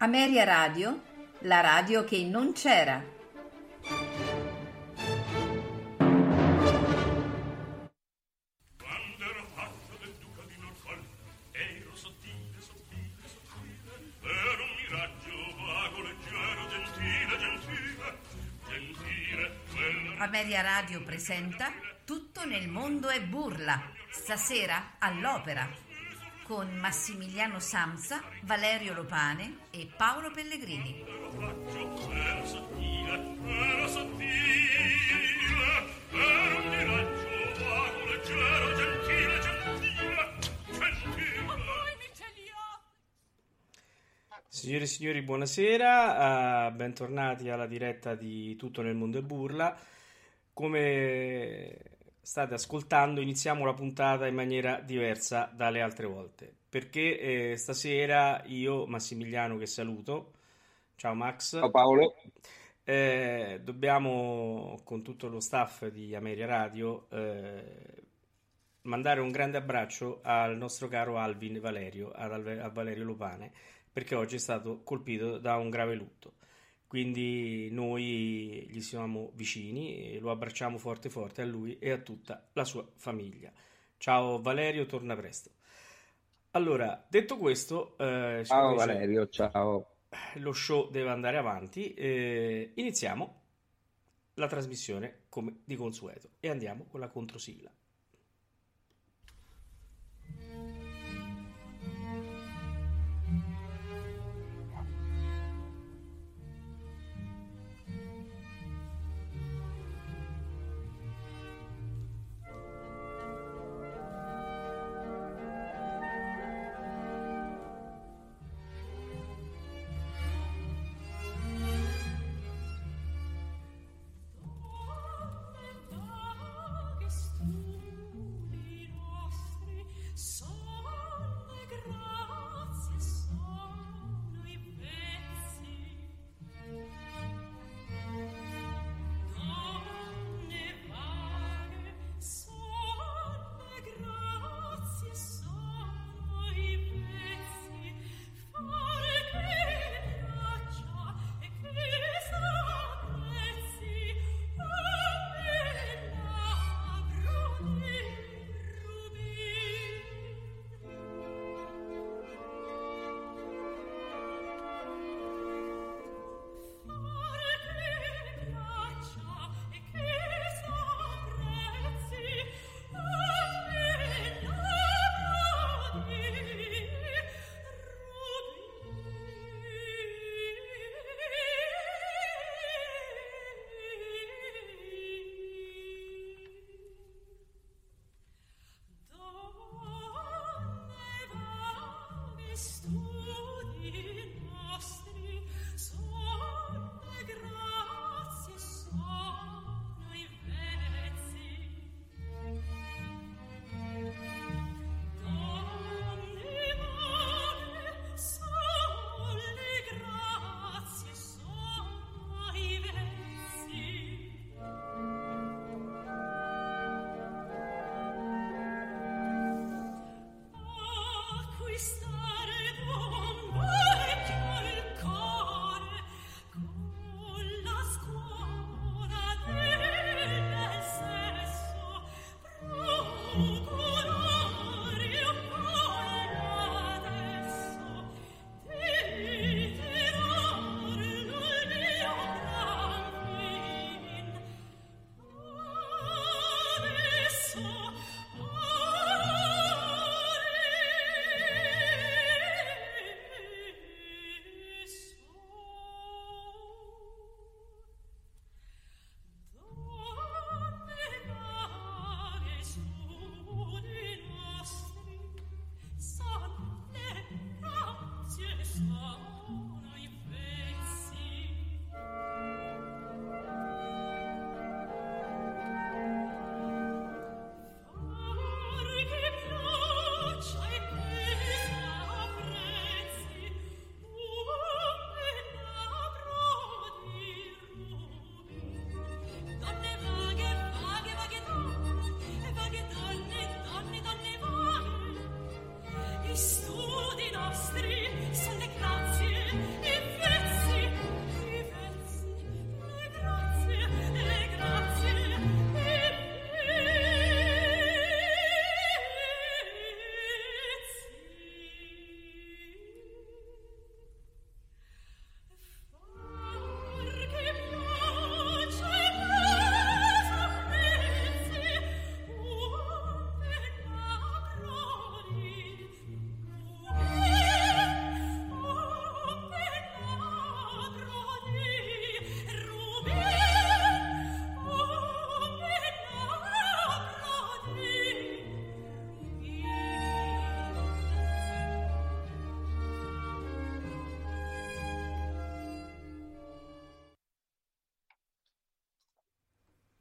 Ameria Radio, la radio che non c'era. Quando ero fatto del duca di Norfolk, ero sottile, sottile, sottile, ero un miraggio vago, leggero, gentile, gentile, gentile, quella Ameria Radio presenta Tutto nel mondo è burla, stasera all'opera, con Massimiliano Samsa, Valerio Lopane e Paolo Pellegrini. Signore e signori, buonasera, eh, bentornati alla diretta di Tutto nel mondo è burla. Come state ascoltando, iniziamo la puntata in maniera diversa dalle altre volte, perché eh, stasera io, Massimiliano, che saluto, ciao Max, Ciao Paolo, eh, dobbiamo con tutto lo staff di Ameria Radio eh, mandare un grande abbraccio al nostro caro Alvin Valerio, a Valerio Lopane, perché oggi è stato colpito da un grave lutto. Quindi noi gli siamo vicini e lo abbracciamo forte forte a lui e a tutta la sua famiglia. Ciao Valerio, torna presto. Allora, detto questo, eh, ciao Valerio, ciao. lo show deve andare avanti. eh, iniziamo la trasmissione come di consueto e andiamo con la controsigla.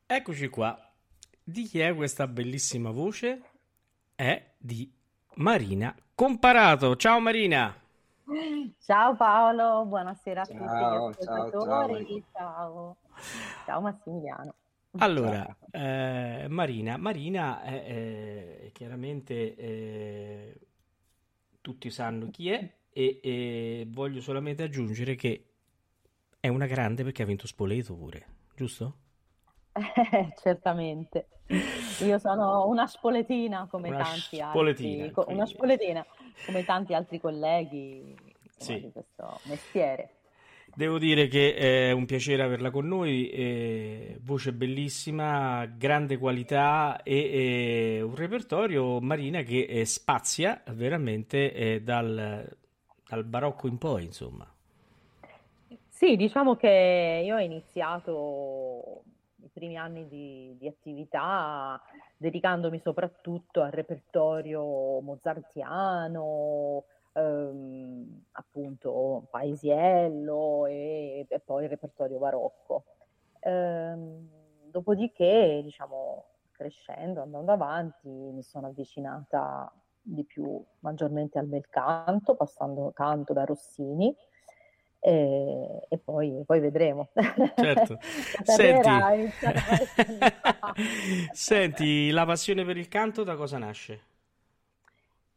Eccoci qua. Di chi è questa bellissima voce? È di Marina Comparato. Ciao Marina. Ciao Paolo, buonasera a tutti Ciao, gli ciao, ascoltatori. Ciao, ciao Massimiliano. Allora, eh, Marina, Marina è, è chiaramente eh, tutti sanno chi è e, e voglio solamente aggiungere che è una grande perché ha vinto Spoleto pure, giusto? Eh, certamente. Io sono una spoletina come Una tanti spoletina, altri, co- una quindi. spoletina come tanti altri colleghi insomma, Sì. di questo mestiere. Devo dire che è un piacere averla con noi, eh, voce bellissima, grande qualità e, e un repertorio, Marina, che eh, spazia veramente eh, dal, dal barocco in poi, insomma. Sì, diciamo che io ho iniziato i primi anni di, di attività dedicandomi soprattutto al repertorio mozartiano, ehm, appunto Paisiello e, e poi il repertorio barocco. Ehm, dopodiché, diciamo, crescendo, andando avanti, mi sono avvicinata di più maggiormente al bel canto, passando canto da Rossini e, e poi, poi vedremo. Certo. Senti, senti, la passione per il canto da cosa nasce?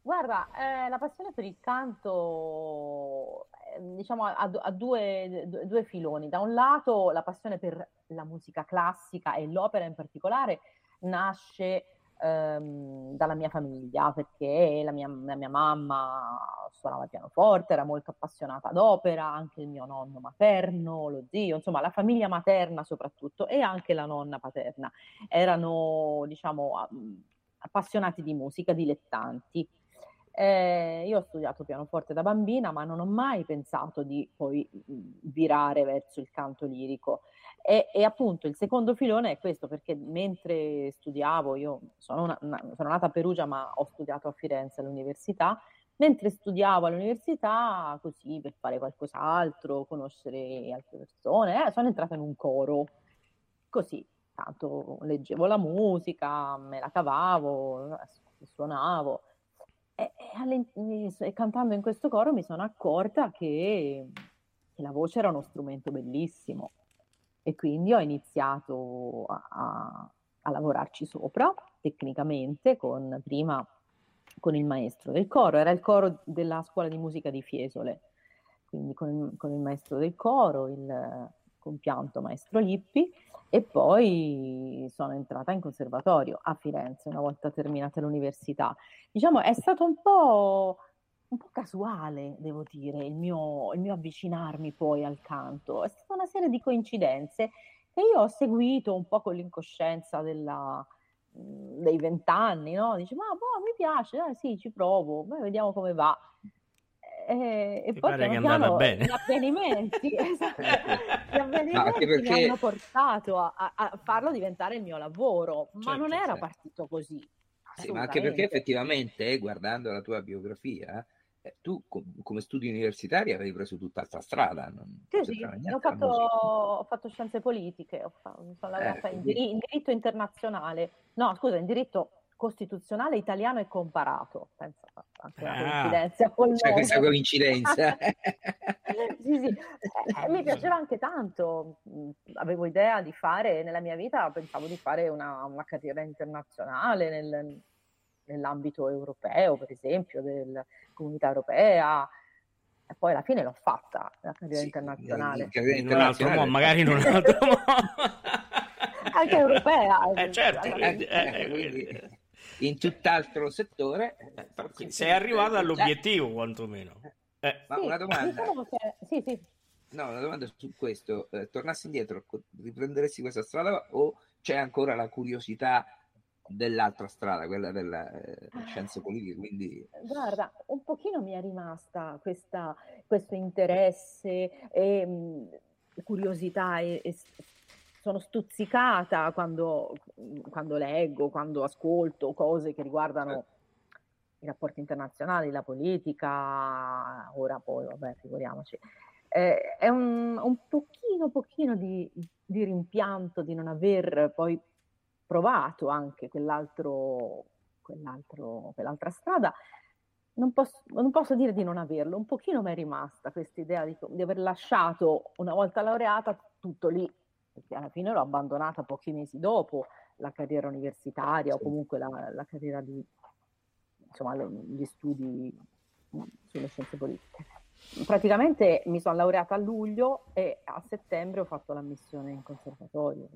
Guarda, eh, la passione per il canto, eh, diciamo, ha due, due- due filoni. Da un lato, la passione per la musica classica e l'opera in particolare nasce ehm, dalla mia famiglia, perché la mia, la mia mamma suonava pianoforte, era molto appassionata d'opera, anche il mio nonno materno, lo zio, insomma, la famiglia materna soprattutto e anche la nonna paterna erano, diciamo, appassionati di musica, dilettanti. Eh, io ho studiato pianoforte da bambina, ma non ho mai pensato di poi mh, virare verso il canto lirico. E, e appunto il secondo filone è questo, perché mentre studiavo, io sono, una- una- sono nata a Perugia, ma ho studiato a Firenze all'università. Mentre studiavo all'università, così per fare qualcos'altro, conoscere altre persone, eh, sono entrata in un coro, così, tanto leggevo la musica, me la cavavo, eh, suonavo. E, cantando in questo coro mi sono accorta che, che la voce era uno strumento bellissimo. E quindi ho iniziato a, a- lavorarci sopra tecnicamente con prima con il maestro del coro, era il coro della scuola di musica di Fiesole, quindi con con il maestro del coro, il compianto maestro Lippi, e poi sono entrata in conservatorio a Firenze una volta terminata l'università. Diciamo, è stato un po', un po' casuale, devo dire, il mio, il mio avvicinarmi poi al canto. È stata una serie di coincidenze che io ho seguito un po' con l'incoscienza della, mh, dei vent'anni, no? Dici, ma boh, mi piace, eh, sì, ci provo, beh, vediamo come va. E, e Mi poi pare che è piano piano bene. gli avvenimenti, esatto, gli avvenimenti mi perché hanno portato a, a- a farlo diventare il mio lavoro, ma Certo, non era certo. partito così, Sì, ma anche perché effettivamente, guardando la tua biografia, eh, tu com- come studi universitari avevi preso tutt'altra strada, non Sì, sì, ho fatto, ho fatto scienze politiche, ho fa- mi sono Eh, laureata in, quindi, diri- in diritto internazionale, no, scusa, in diritto costituzionale italiano e comparato, pensa, anche una Ah, coincidenza col c'è questa nome. coincidenza. Sì, sì, eh, eh, mi piaceva anche tanto, avevo idea di fare nella mia vita, pensavo di fare una, una carriera internazionale nel- nell'ambito europeo, per esempio, della comunità europea, e poi alla fine l'ho fatta, la carriera Sì, internazionale. in un altro modo, magari in un altro modo. Anche europea, Eh, certo, Eh, eh, eh, quindi- in tutt'altro settore, eh, forse sei arrivato eh, all'obiettivo, quantomeno. Eh, Ma Sì, una domanda, diciamo che, sì, sì. no, una domanda su questo, eh, tornassi indietro, riprenderesti questa strada o c'è ancora la curiosità dell'altra strada, quella delle scienze politiche, quindi Guarda, un pochino mi è rimasta questa, questo interesse e mh, curiosità e, e sono stuzzicata quando, quando leggo, quando ascolto cose che riguardano i rapporti internazionali, la politica, ora poi, vabbè, figuriamoci. Eh, è un, un pochino, pochino di, di rimpianto di non aver poi provato anche quell'altro, quell'altro, quell'altra strada, non posso, non posso, dire di non averlo, un pochino mi è rimasta questa idea di, di, aver lasciato una volta laureata tutto lì, perché alla fine l'ho abbandonata pochi mesi dopo la carriera universitaria sì. o comunque la, la carriera di, insomma, gli studi sulle scienze politiche. Praticamente mi sono laureata a luglio e a settembre ho fatto l'ammissione in conservatorio.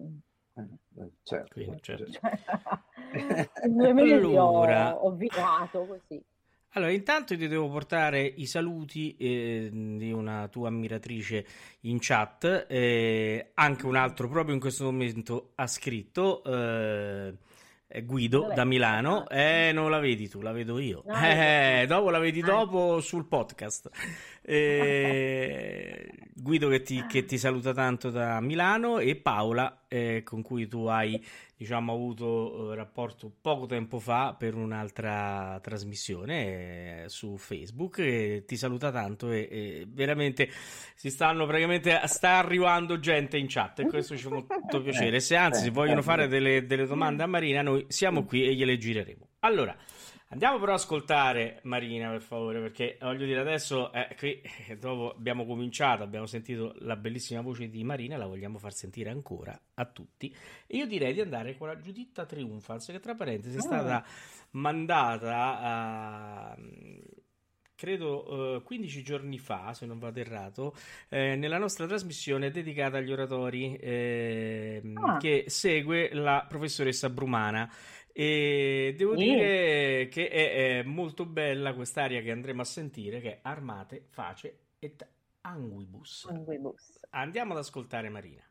Eh, certo, Quindi, certo. Cioè, in due mesi allora... ho, ho virato così. Allora, intanto ti devo portare i saluti eh, di una tua ammiratrice in chat, eh, anche un altro proprio in questo momento ha scritto. Eh, Guido Dov'è? da Milano, eh, non la vedi tu, la vedo io. No, eh, dopo la vedi dopo sul podcast. Eh, Guido che ti, che ti, saluta tanto da Milano e Paola eh, con cui tu hai diciamo, avuto eh, rapporto poco tempo fa per un'altra trasmissione eh, su Facebook e ti saluta tanto e, e, veramente si stanno praticamente sta arrivando gente in chat e questo ci fa molto piacere. Se anzi se vogliono fare delle, delle domande a Marina noi siamo qui e gliele gireremo. Allora Andiamo però ad ascoltare Marina, per favore, perché voglio dire adesso, eh, qui eh, dopo abbiamo cominciato, abbiamo sentito la bellissima voce di Marina, la vogliamo far sentire ancora a tutti. E io direi di andare con la Giuditta Triunfans, che tra parentesi è stata ah. mandata a credo uh, 15 giorni fa, se non vado errato, eh, nella nostra trasmissione dedicata agli oratori eh, ah. che segue la professoressa Brumana. E devo mm. dire che è, è, molto bella quest'aria che andremo a sentire, che è Armate, Face et Anguibus. Anguibus. Andiamo ad ascoltare Marina.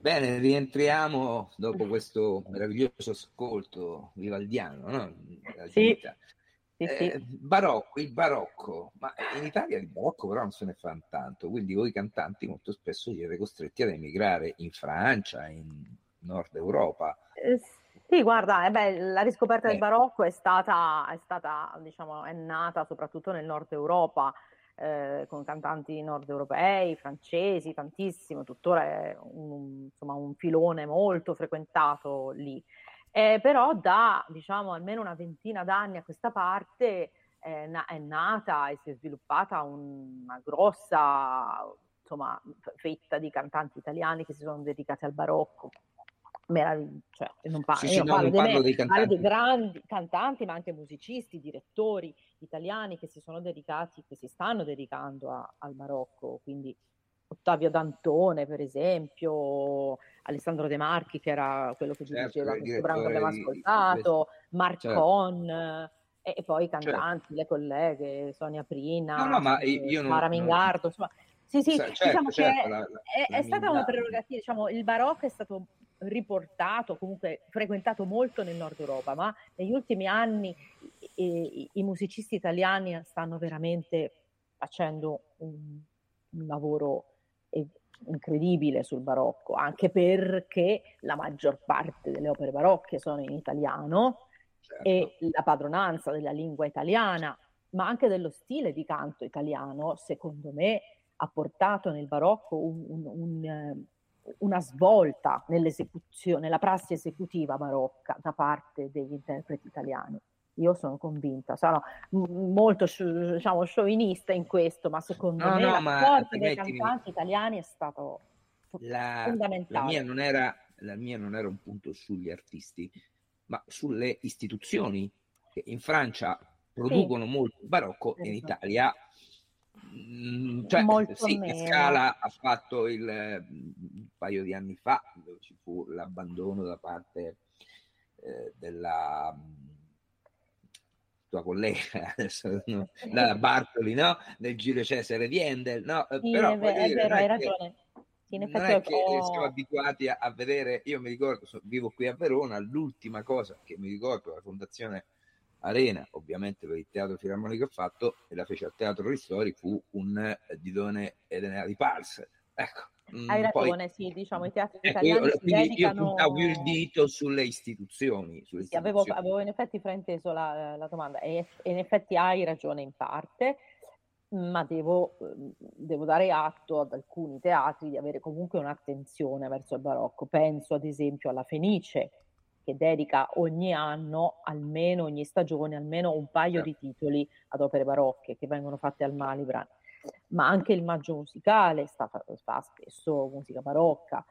Bene, rientriamo dopo questo meraviglioso ascolto vivaldiano, no? Sì. Sì, eh, barocco, il barocco, ma in Italia il barocco però non se ne fa tanto, quindi voi cantanti molto spesso siete costretti ad emigrare in Francia, in Nord Europa. Eh, sì, guarda, eh beh, la riscoperta eh. del barocco è stata, è stata, diciamo, è nata soprattutto nel Nord Europa, eh, con cantanti nord europei, francesi, tantissimo, tuttora è un, insomma, un filone molto frequentato lì. Eh, però da diciamo almeno una ventina d'anni a questa parte eh, na- è nata e si è sviluppata un, una grossa insomma, fetta di cantanti italiani che si sono dedicati al barocco. Meraviglia, cioè, non, pa- sì, sì, non no, parlo, parlo, di, me, parlo di grandi cantanti, ma anche musicisti, direttori italiani che si sono dedicati, che si stanno dedicando a, al barocco, quindi Ottavio Dantone, per esempio, Alessandro De Marchi, che era quello che certo, diceva questo brano che abbiamo ascoltato, di... Marcon, certo. e, e, poi i certo. cantanti, certo. le colleghe, Sonia Prina, no, no, ma io Mara non, Mingardo, insomma. Sì, sì, certo, diciamo che certo, la, la, è, è stata una prerogativa, diciamo, il barocco è stato riportato, comunque frequentato molto nel nord Europa, ma negli ultimi anni i, i, musicisti italiani stanno veramente facendo un, un lavoro incredibile sul barocco, anche perché la maggior parte delle opere barocche sono in italiano certo. e la padronanza della lingua italiana, ma anche dello stile di canto italiano, secondo me ha portato nel barocco un, un, eh, una svolta nell'esecuzione, nella prassi esecutiva barocca da parte degli interpreti italiani. Io sono convinta, sono molto diciamo, sciovinista in questo, ma secondo no, me no, l'apporto dei cantanti italiani è stato la, fondamentale. La mia, non era, la mia non era un punto sugli artisti, ma sulle istituzioni che in Francia producono sì. molto barocco e in esatto. Italia mm, cioè, Molto sì, meno. Scala ha fatto il, un paio di anni fa, dove ci fu l'abbandono da parte eh, della tua collega, adesso, no, la Bartoli, no? Nel Giro Cesare di Endel, no? Sì, Però, è, vero, dire, hai ragione. Sì, non è che ho... siamo abituati a, a, vedere, io mi ricordo, so, vivo qui a Verona, l'ultima cosa che mi ricordo la Fondazione Arena, ovviamente per il teatro filarmonico ho fatto, e la fece al Teatro Ristori, fu un eh, Didone Edenea di Pars. Ecco, Hai ragione, poi, sì, diciamo i teatri ecco, italiani io, si dedicano... Io puntavo il dito sulle istituzioni. Sulle sì, avevo, avevo, in effetti frainteso la, la domanda e, e, in effetti hai ragione in parte, ma devo, devo, dare atto ad alcuni teatri di avere comunque un'attenzione verso il barocco. Penso ad esempio alla Fenice, che dedica ogni anno, almeno ogni stagione, almeno un paio certo. di titoli ad opere barocche che vengono fatte al Malibran ma anche il maggio musicale sta, fa spesso musica barocca,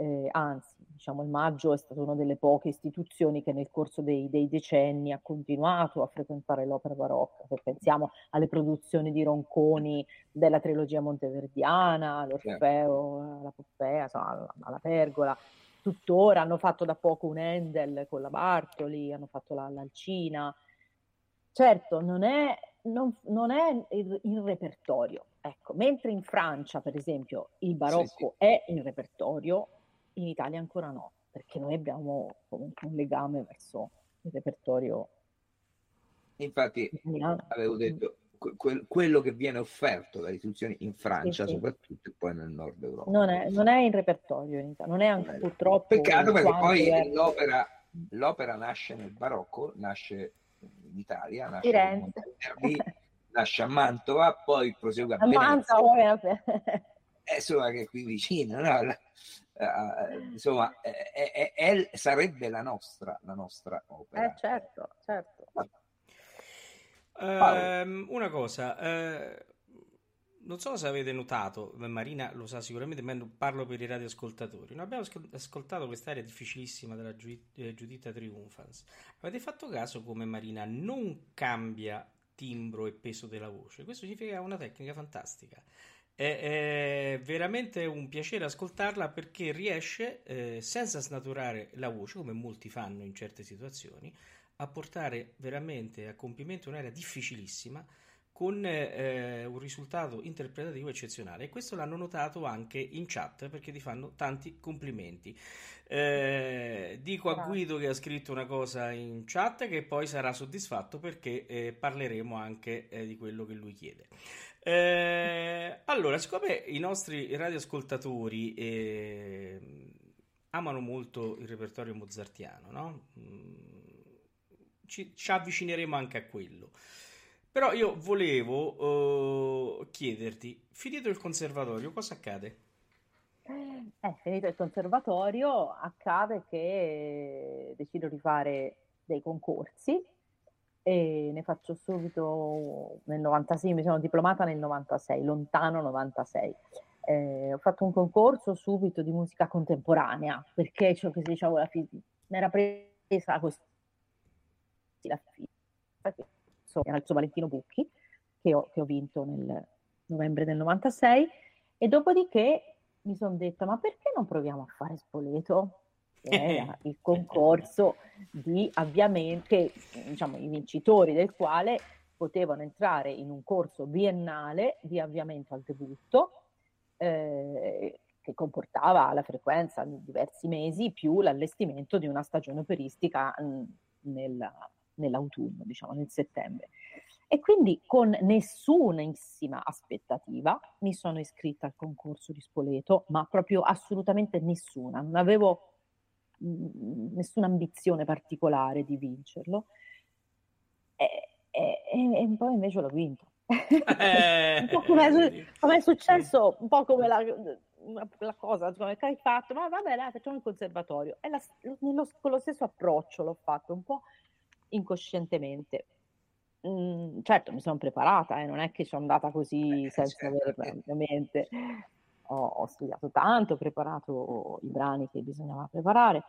eh, anzi, diciamo, il maggio è stata una delle poche istituzioni che nel corso dei, dei, decenni ha continuato a frequentare l'opera barocca. Se pensiamo alle produzioni di Ronconi della trilogia monteverdiana, all'Orfeo, alla Poppea, alla, alla Pergola, tuttora hanno fatto da poco un Endel con la Bartoli, hanno fatto la, l'Alcina. Certo, non è non, non è il, il, repertorio. Ecco, mentre in Francia, per esempio, il barocco sì, sì. è il repertorio, in Italia ancora no, perché noi abbiamo comunque un legame verso il repertorio. Infatti, italiano. avevo detto que- quello che viene offerto dalle istituzioni in Francia, sì, soprattutto, e poi nel nord Europa. Non è, non è in repertorio, in non è anche non è purtroppo. Peccato perché poi l'opera, l'opera nasce nel barocco, nasce in Italia, nasce a, nasce a Mantova, poi prosegue a, a Mantova, eh, insomma che è qui vicino, no? La, uh, insomma, è, è, è, sarebbe la nostra, la nostra opera. Eh, certo, certo. Uh, una cosa, uh, non so se avete notato, Marina lo sa sicuramente, ma parlo per i radioascoltatori. Noi abbiamo ascoltato quest'area difficilissima della eh, Giuditta Triumphans. Avete fatto caso come Marina non cambia timbro e peso della voce? Questo significa che ha una tecnica fantastica. È, è, veramente un piacere ascoltarla perché riesce, eh, senza snaturare la voce, come molti fanno in certe situazioni, a portare veramente a compimento un'area difficilissima con eh, un risultato interpretativo eccezionale e questo l'hanno notato anche in chat perché ti fanno tanti complimenti. Eh, dico a Guido che ha scritto una cosa in chat che poi sarà soddisfatto perché eh, parleremo anche eh, di quello che lui chiede. Eh, allora, siccome i nostri radioascoltatori eh, amano molto il repertorio mozartiano, no? Mm, ci, ci, avvicineremo anche a quello. Però io volevo uh, chiederti, finito il conservatorio, cosa accade? Eh, finito il conservatorio, accade che decido di fare dei concorsi e ne faccio subito nel 96, mi sono diplomata nel 96, lontano 96. Eh, ho fatto un concorso subito di musica contemporanea perché ciò che si diceva mi era presa così la fisica era il suo Valentino Bucchi che ho, che ho vinto nel novembre del 96 e dopodiché mi sono detta ma perché non proviamo a fare Spoleto? Era il concorso di avviamento, diciamo i vincitori del quale potevano entrare in un corso biennale di avviamento al debutto eh, che comportava la frequenza di diversi mesi più l'allestimento di una stagione operistica mh, nel, nell'autunno, diciamo nel settembre. E quindi con nessunissima aspettativa mi sono iscritta al concorso di Spoleto, ma proprio assolutamente nessuna. Non avevo mh, nessuna ambizione particolare di vincerlo. E, e, e poi invece l'ho vinto. Eh, un po' come è, come è successo, un po' come la, la cosa come hai fatto, ma vabbè, dai, facciamo il conservatorio. E la, nello, con lo stesso approccio l'ho fatto, un po' incoscientemente. Mm, certo, mi sono preparata, eh, non è che sono andata così eh, senza certo. aver ovviamente. Ho, ho, studiato tanto, ho preparato i brani che bisognava preparare,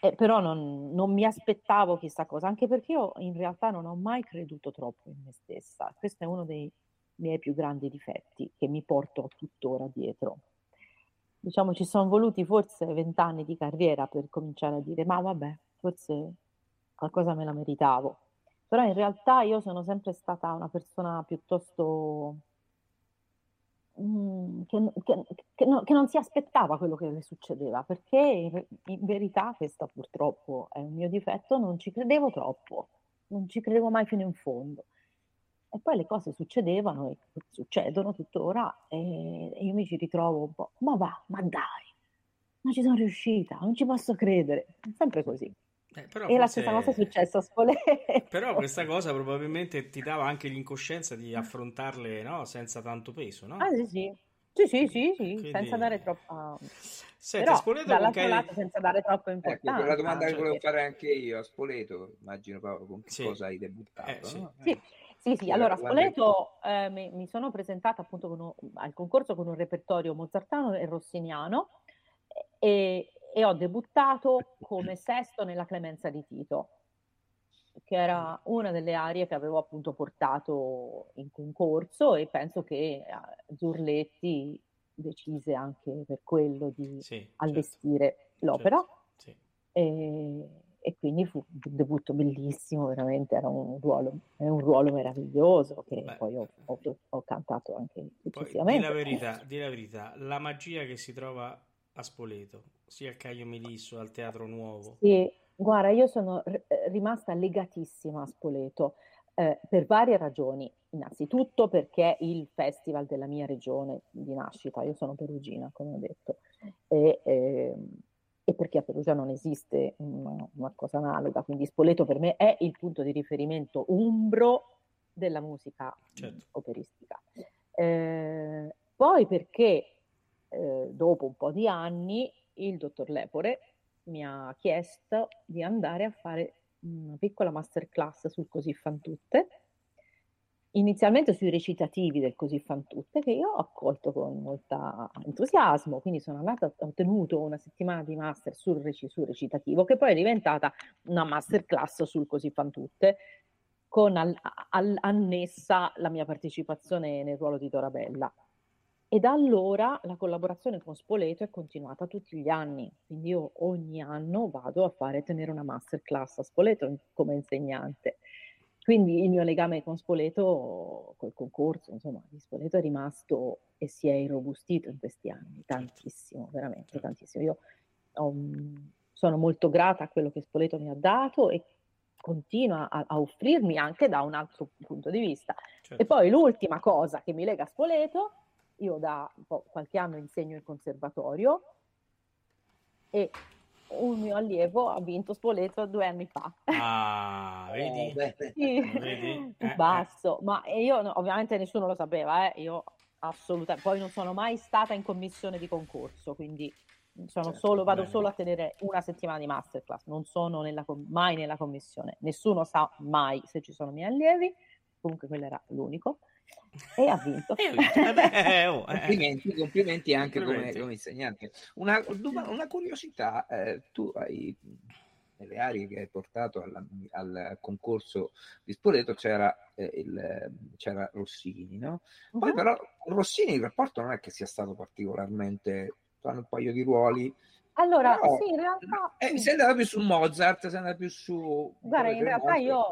eh, però non, non, mi aspettavo chissà cosa, anche perché io in realtà non ho mai creduto troppo in me stessa. Questo è uno dei miei più grandi difetti che mi porto tuttora dietro. Diciamo, ci sono voluti forse vent'anni di carriera per cominciare a dire, ma vabbè, forse qualcosa me la meritavo. Però in realtà io sono sempre stata una persona piuttosto mm, che, che, che, no, che, non si aspettava quello che le succedeva, perché in, in, verità questo purtroppo è un mio difetto, non ci credevo troppo, non ci credevo mai fino in fondo. E poi le cose succedevano e succedono tuttora e, io mi ci ritrovo un po', ma va, ma dai, ma ci sono riuscita, non ci posso credere, sempre così. Eh, e forse... la stessa cosa è successa a Spoleto. Però questa cosa probabilmente ti dava anche l'incoscienza di affrontarle no? senza tanto peso, no? Ah sì, sì. Sì, sì, sì, sì Quindi... senza dare troppa... Senti, Però, Spoleto dall'altro lato, senza dare troppa importanza. Ecco, quella domanda che volevo fare anche io a Spoleto, immagino Paolo, con che sì. cosa hai debuttato, eh, sì. No? sì. Sì, sì, allora a Spoleto eh, mi, mi, sono presentata appunto un, al concorso con un repertorio mozartano e rossiniano e, e ho debuttato come sesto nella Clemenza di Tito, che era una delle arie che avevo appunto portato in concorso e penso che eh, Zurletti decise anche per quello di sì, certo. allestire certo. l'opera. Certo. Sì. E, e, quindi fu un debutto bellissimo, veramente era un ruolo, un ruolo meraviglioso che Beh, poi ho, ho, ho, cantato anche successivamente. Poi, di la verità, di la verità, la magia che si trova a Spoleto, sia al Caio Melisso, al Teatro Nuovo. Sì, guarda, io sono r- rimasta legatissima a Spoleto eh, per varie ragioni. Innanzitutto perché il festival della mia regione di nascita, io sono perugina, come ho detto, e, eh, e perché a Perugia non esiste una, una cosa analoga, quindi Spoleto per me è il punto di riferimento umbro della musica certo. operistica. Eh, poi perché eh, dopo un po' di anni, il dottor Lepore mi ha chiesto di andare a fare una piccola masterclass sul Così fan tutte, inizialmente sui recitativi del Così fan tutte, che io ho accolto con molto entusiasmo, quindi sono andata, ho tenuto una settimana di master sul, rec- sul recitativo, che poi è diventata una masterclass sul Così fan tutte, con al- al- annessa la mia partecipazione nel ruolo di Dorabella. E da allora la collaborazione con Spoleto è continuata tutti gli anni, quindi io ogni anno vado a fare tenere una masterclass a Spoleto come insegnante. quindi il mio legame con Spoleto, col concorso, insomma, di Spoleto è rimasto e si è irrobustito in questi anni, tantissimo, veramente certo. tantissimo. Io um, sono molto grata a quello che Spoleto mi ha dato e continua a, a, offrirmi anche da un altro punto di vista. Certo. E poi l'ultima cosa che mi lega a Spoleto, io da qualche anno insegno il conservatorio e un mio allievo ha vinto Spoleto due anni fa. Ah, vedi? Eh, sì. vedi? Eh, basso, eh. ma io ovviamente nessuno lo sapeva, eh? io assolutamente, poi non sono mai stata in commissione di concorso, quindi certo, solo, vado solo a tenere una settimana di masterclass, non sono nella, mai nella commissione, nessuno sa mai se ci sono miei allievi, comunque quello era l'unico e ha vinto. Eh, oh, eh. complimenti, complimenti anche complimenti. Come, come, insegnante. Una, una curiosità, eh, tu hai nelle aree che hai portato alla, al concorso di Spoleto c'era, eh, il, c'era Rossini, no? Poi uh-huh. però Rossini il rapporto non è che sia stato particolarmente, fanno un paio di ruoli. Allora, però, sì, in realtà... Eh, sei andata più su Mozart, sei andata più su... Guarda, in realtà io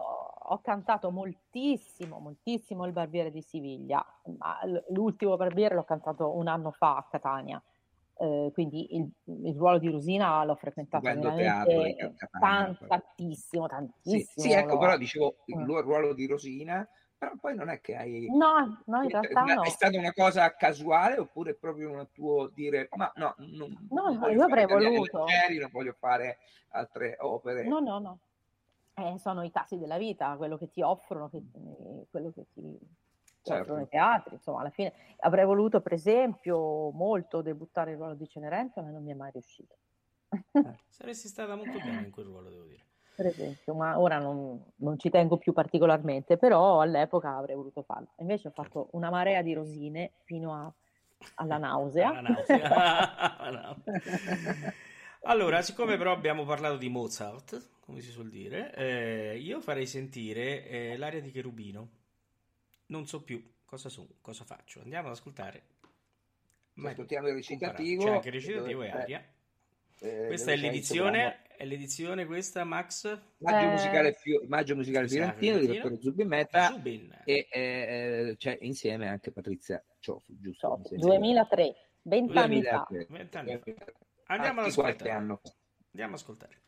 ho cantato moltissimo, moltissimo il Barbiere di Siviglia, ma l'ultimo Barbiere l'ho cantato un anno fa a Catania. Eh, quindi il, il, ruolo di Rosina l'ho frequentato veramente tan, tantissimo, tantissimo. Sì, sì ecco, però dicevo il mm. ruolo di Rosina, però poi non è che hai... No, no, in realtà è, no. È stata una cosa casuale oppure proprio un tuo dire, ma no, non, no, non io avrei voluto... Leggeri, non voglio fare altre opere. No, no, no eh, sono i tassi della vita, quello che ti offrono, che, eh, quello che ti certo. offrono i teatri. Insomma, alla fine avrei voluto, per esempio, molto debuttare il ruolo di Cenerentola ma non mi è mai riuscito. Eh, saresti stata molto bene in quel ruolo, devo dire. Per esempio, ma ora non, non, ci tengo più particolarmente, però all'epoca avrei voluto farlo. Invece ho fatto una marea di rosine fino a, alla nausea. alla nausea. allora, siccome però abbiamo parlato di Mozart, come si suol dire, eh, io farei sentire eh, l'aria di Cherubino. Non so più cosa, so, cosa faccio. Andiamo ad ascoltare. Ma ascoltiamo il recitativo. C'è anche il recitativo e aria. Eh, questa è l'edizione, è l'edizione questa, Max? Maggio eh... musicale, Fio, Maggio musicale fiorentino di dottore Zubimetta Zubin. e eh, c'è insieme anche Patrizia Ciofu, giusto? 2003, 20 anni fa. Andiamo ad ascoltare. Andiamo ad ascoltare.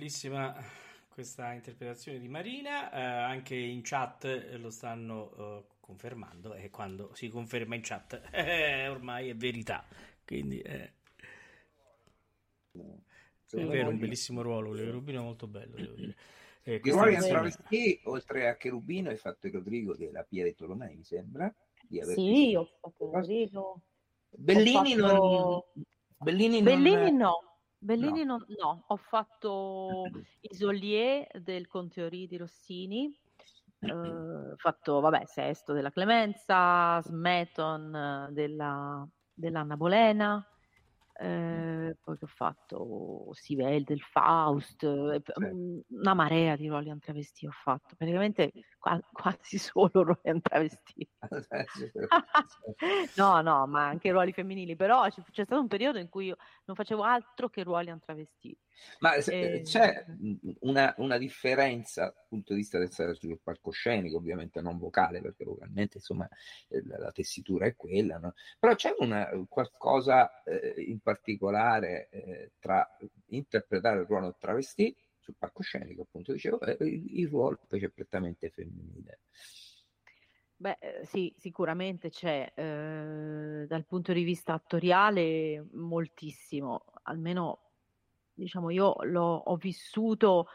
Bellissima questa interpretazione di Marina, eh, anche in chat lo stanno uh, confermando e quando si conferma in chat eh, ormai è verità. Quindi eh. è vero, un bellissimo ruolo, Cherubino è molto bello, devo dire. Eh, I ruoli travestì, oltre a Cherubino, hai fatto il Rodrigo della Piere Tolomei, mi sembra. Di aver sì, ho fatto Rodrigo. Bellini, fatto... non... Bellini, Bellini non... no. Bellini no. No, no. ho fatto Isolier del Conte Ori di Rossini, ho eh, fatto, vabbè, Sesto della Clemenza, Smeton della, dell'Anna Bolena, eh, poi che ho fatto? Sivel del Faust, eh, una marea di ruoli travestì ho fatto, praticamente qua, quasi solo ruoli travestì. no, no, ma anche ruoli femminili, però c'è, c'è, stato un periodo in cui io non facevo altro che ruoli travestì. Ma e... Eh, c'è una, una, differenza dal punto di vista del, sul palcoscenico, ovviamente non vocale, perché vocalmente insomma la, la tessitura è quella, no? però c'è una, qualcosa eh, in particolare eh, tra interpretare il ruolo travestì sul palcoscenico, appunto dicevo, e il, il ruolo invece prettamente femminile. Beh, eh, sì, sicuramente c'è, eh, dal punto di vista attoriale moltissimo, almeno diciamo io l'ho, ho vissuto,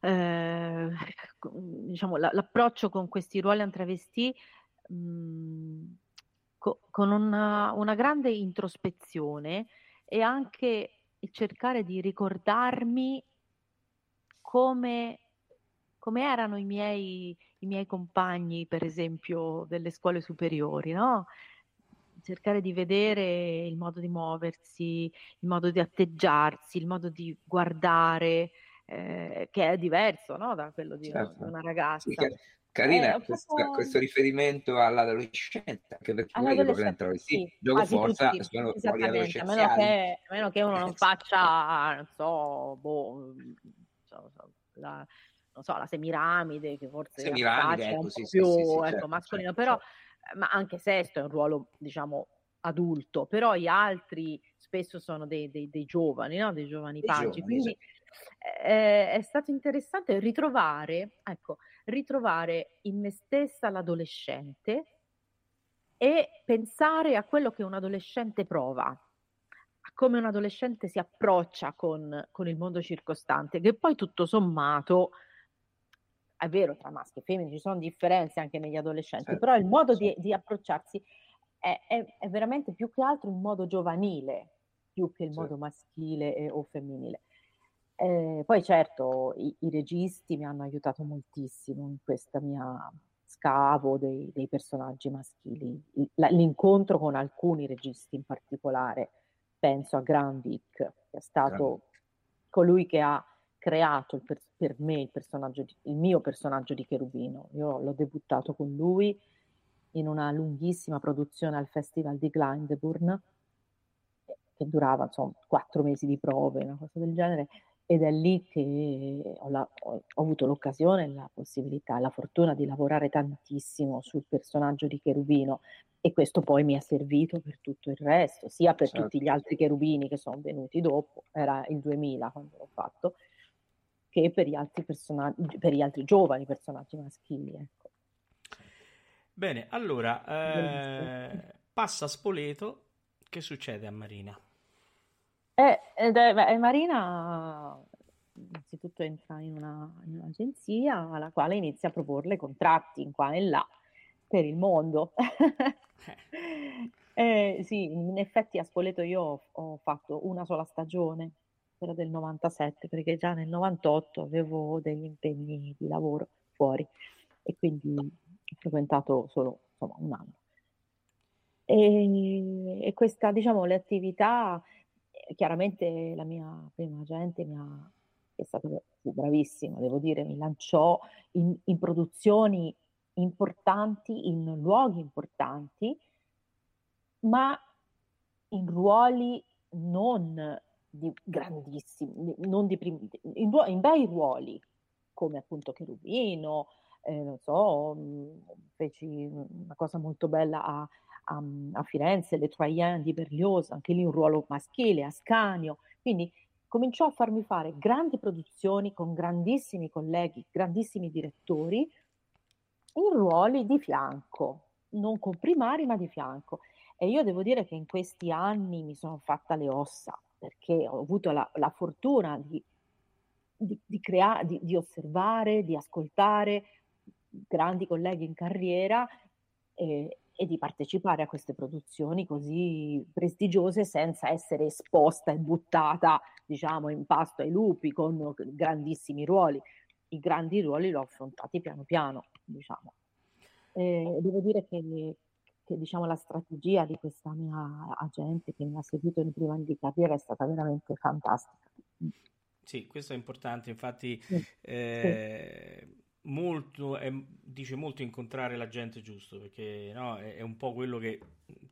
eh, diciamo, la, l'approccio con questi ruoli travestì mh, mm, co- con una, una grande introspezione e anche cercare di ricordarmi come, come erano i miei, i miei compagni, per esempio, delle scuole superiori, no? Cercare di vedere il modo di muoversi, il modo di atteggiarsi, il modo di guardare, eh, che è diverso no? da quello di certo. una ragazza. Sì, Carina, eh, questo, questo, riferimento all'adolescenza, anche perché poi io lo sì, gioco forza tutti, sono fuori a meno, che, a meno che uno non faccia, non so, boh, la, non so, la semiramide, che forse semiramide, ecco, è un sì, po' più sì, ecco, certo, mascolino, certo, però certo ma anche Sesto è un ruolo, diciamo, adulto, però gli altri spesso sono dei, dei, dei giovani, no? dei giovani dei paggi. Giovani, Quindi esatto. eh, è stato interessante ritrovare, ecco, ritrovare in me stessa l'adolescente e pensare a quello che un adolescente prova, a come un adolescente si approccia con, con il mondo circostante, che poi tutto sommato è vero, tra maschi e femmine ci sono differenze anche negli adolescenti, certo, però il modo certo. di, di, approcciarsi è, è, è, veramente più che altro un modo giovanile, più che il certo. modo maschile e, o femminile. Eh, poi certo i, i, registi mi hanno aiutato moltissimo in questa mia scavo dei, dei personaggi maschili, l'incontro con alcuni registi in particolare, penso a Granvik, che è stato colui che ha creato per, per me il, personaggio di, il mio personaggio di Cherubino. Io l'ho debuttato con lui in una lunghissima produzione al Festival di Glyndebourne, eh, che durava insomma quattro mesi di prove, una cosa del genere, ed è lì che ho, la, ho, ho avuto l'occasione, la possibilità, la fortuna di lavorare tantissimo sul personaggio di Cherubino e questo poi mi ha servito per tutto il resto, sia per certo. tutti gli altri cherubini che sono venuti dopo, era il 2000 quando l'ho fatto, che per gli altri personaggi, per gli altri giovani personaggi maschili. Ecco. Bene, allora eh, passa Spoleto. Che succede a Marina? Eh, eh, Marina innanzitutto entra in, una, in, un'agenzia alla quale inizia a proporle contratti in qua e là per il mondo. eh, sì, in effetti a Spoleto io ho, ho fatto una sola stagione quella del 97, perché già nel 98 avevo degli impegni di lavoro fuori e quindi ho frequentato solo insomma, un anno. E, e questa, diciamo, le attività, chiaramente la mia prima agente mi ha, è stata bravissima, devo dire, mi lanciò in, in produzioni importanti, in luoghi importanti, ma in ruoli non di grandissimi, non di primi, in, in, bei ruoli, come appunto Cherubino, eh, non so, mh, feci una cosa molto bella a, a, a Firenze, Le Troyens di Berlioz, anche lì un ruolo maschile, Ascanio, quindi cominciò a farmi fare grandi produzioni con grandissimi colleghi, grandissimi direttori, in ruoli di fianco, non con primari ma di fianco. E io devo dire che in questi anni mi sono fatta le ossa, perché ho avuto la, la fortuna di, di, di, crea- di, di osservare, di ascoltare grandi colleghi in carriera e, e di partecipare a queste produzioni così prestigiose senza essere esposta e buttata, diciamo, in pasto ai lupi con grandissimi ruoli. I grandi ruoli li ho affrontati piano piano, diciamo. E devo dire che, che diciamo, la strategia di questa mia agente che mi ha seguito primi anni di carriera è stata veramente fantastica. Sì, questo è importante, infatti sì, eh, sì molto, è, dice molto incontrare la gente giusto, perché no, è, è, un po' quello che